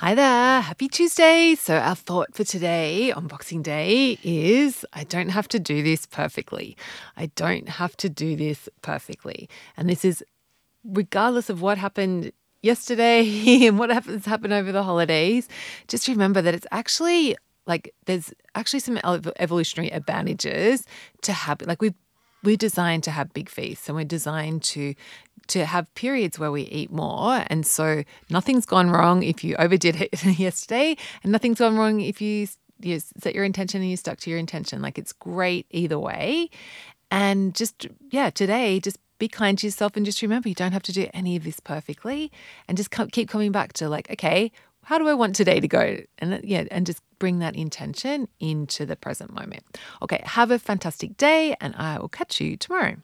Hi there, happy Tuesday. So, our thought for today on Boxing Day is I don't have to do this perfectly. I don't have to do this perfectly. And this is regardless of what happened yesterday and what happens happened over the holidays. Just remember that it's actually like there's actually some evolutionary advantages to have like we we're designed to have big feasts and we're designed to to have periods where we eat more. And so nothing's gone wrong if you overdid it yesterday, and nothing's gone wrong if you, you set your intention and you stuck to your intention. Like it's great either way. And just, yeah, today, just be kind to yourself and just remember you don't have to do any of this perfectly. And just keep coming back to like, okay, how do I want today to go? And yeah, and just bring that intention into the present moment. Okay, have a fantastic day, and I will catch you tomorrow.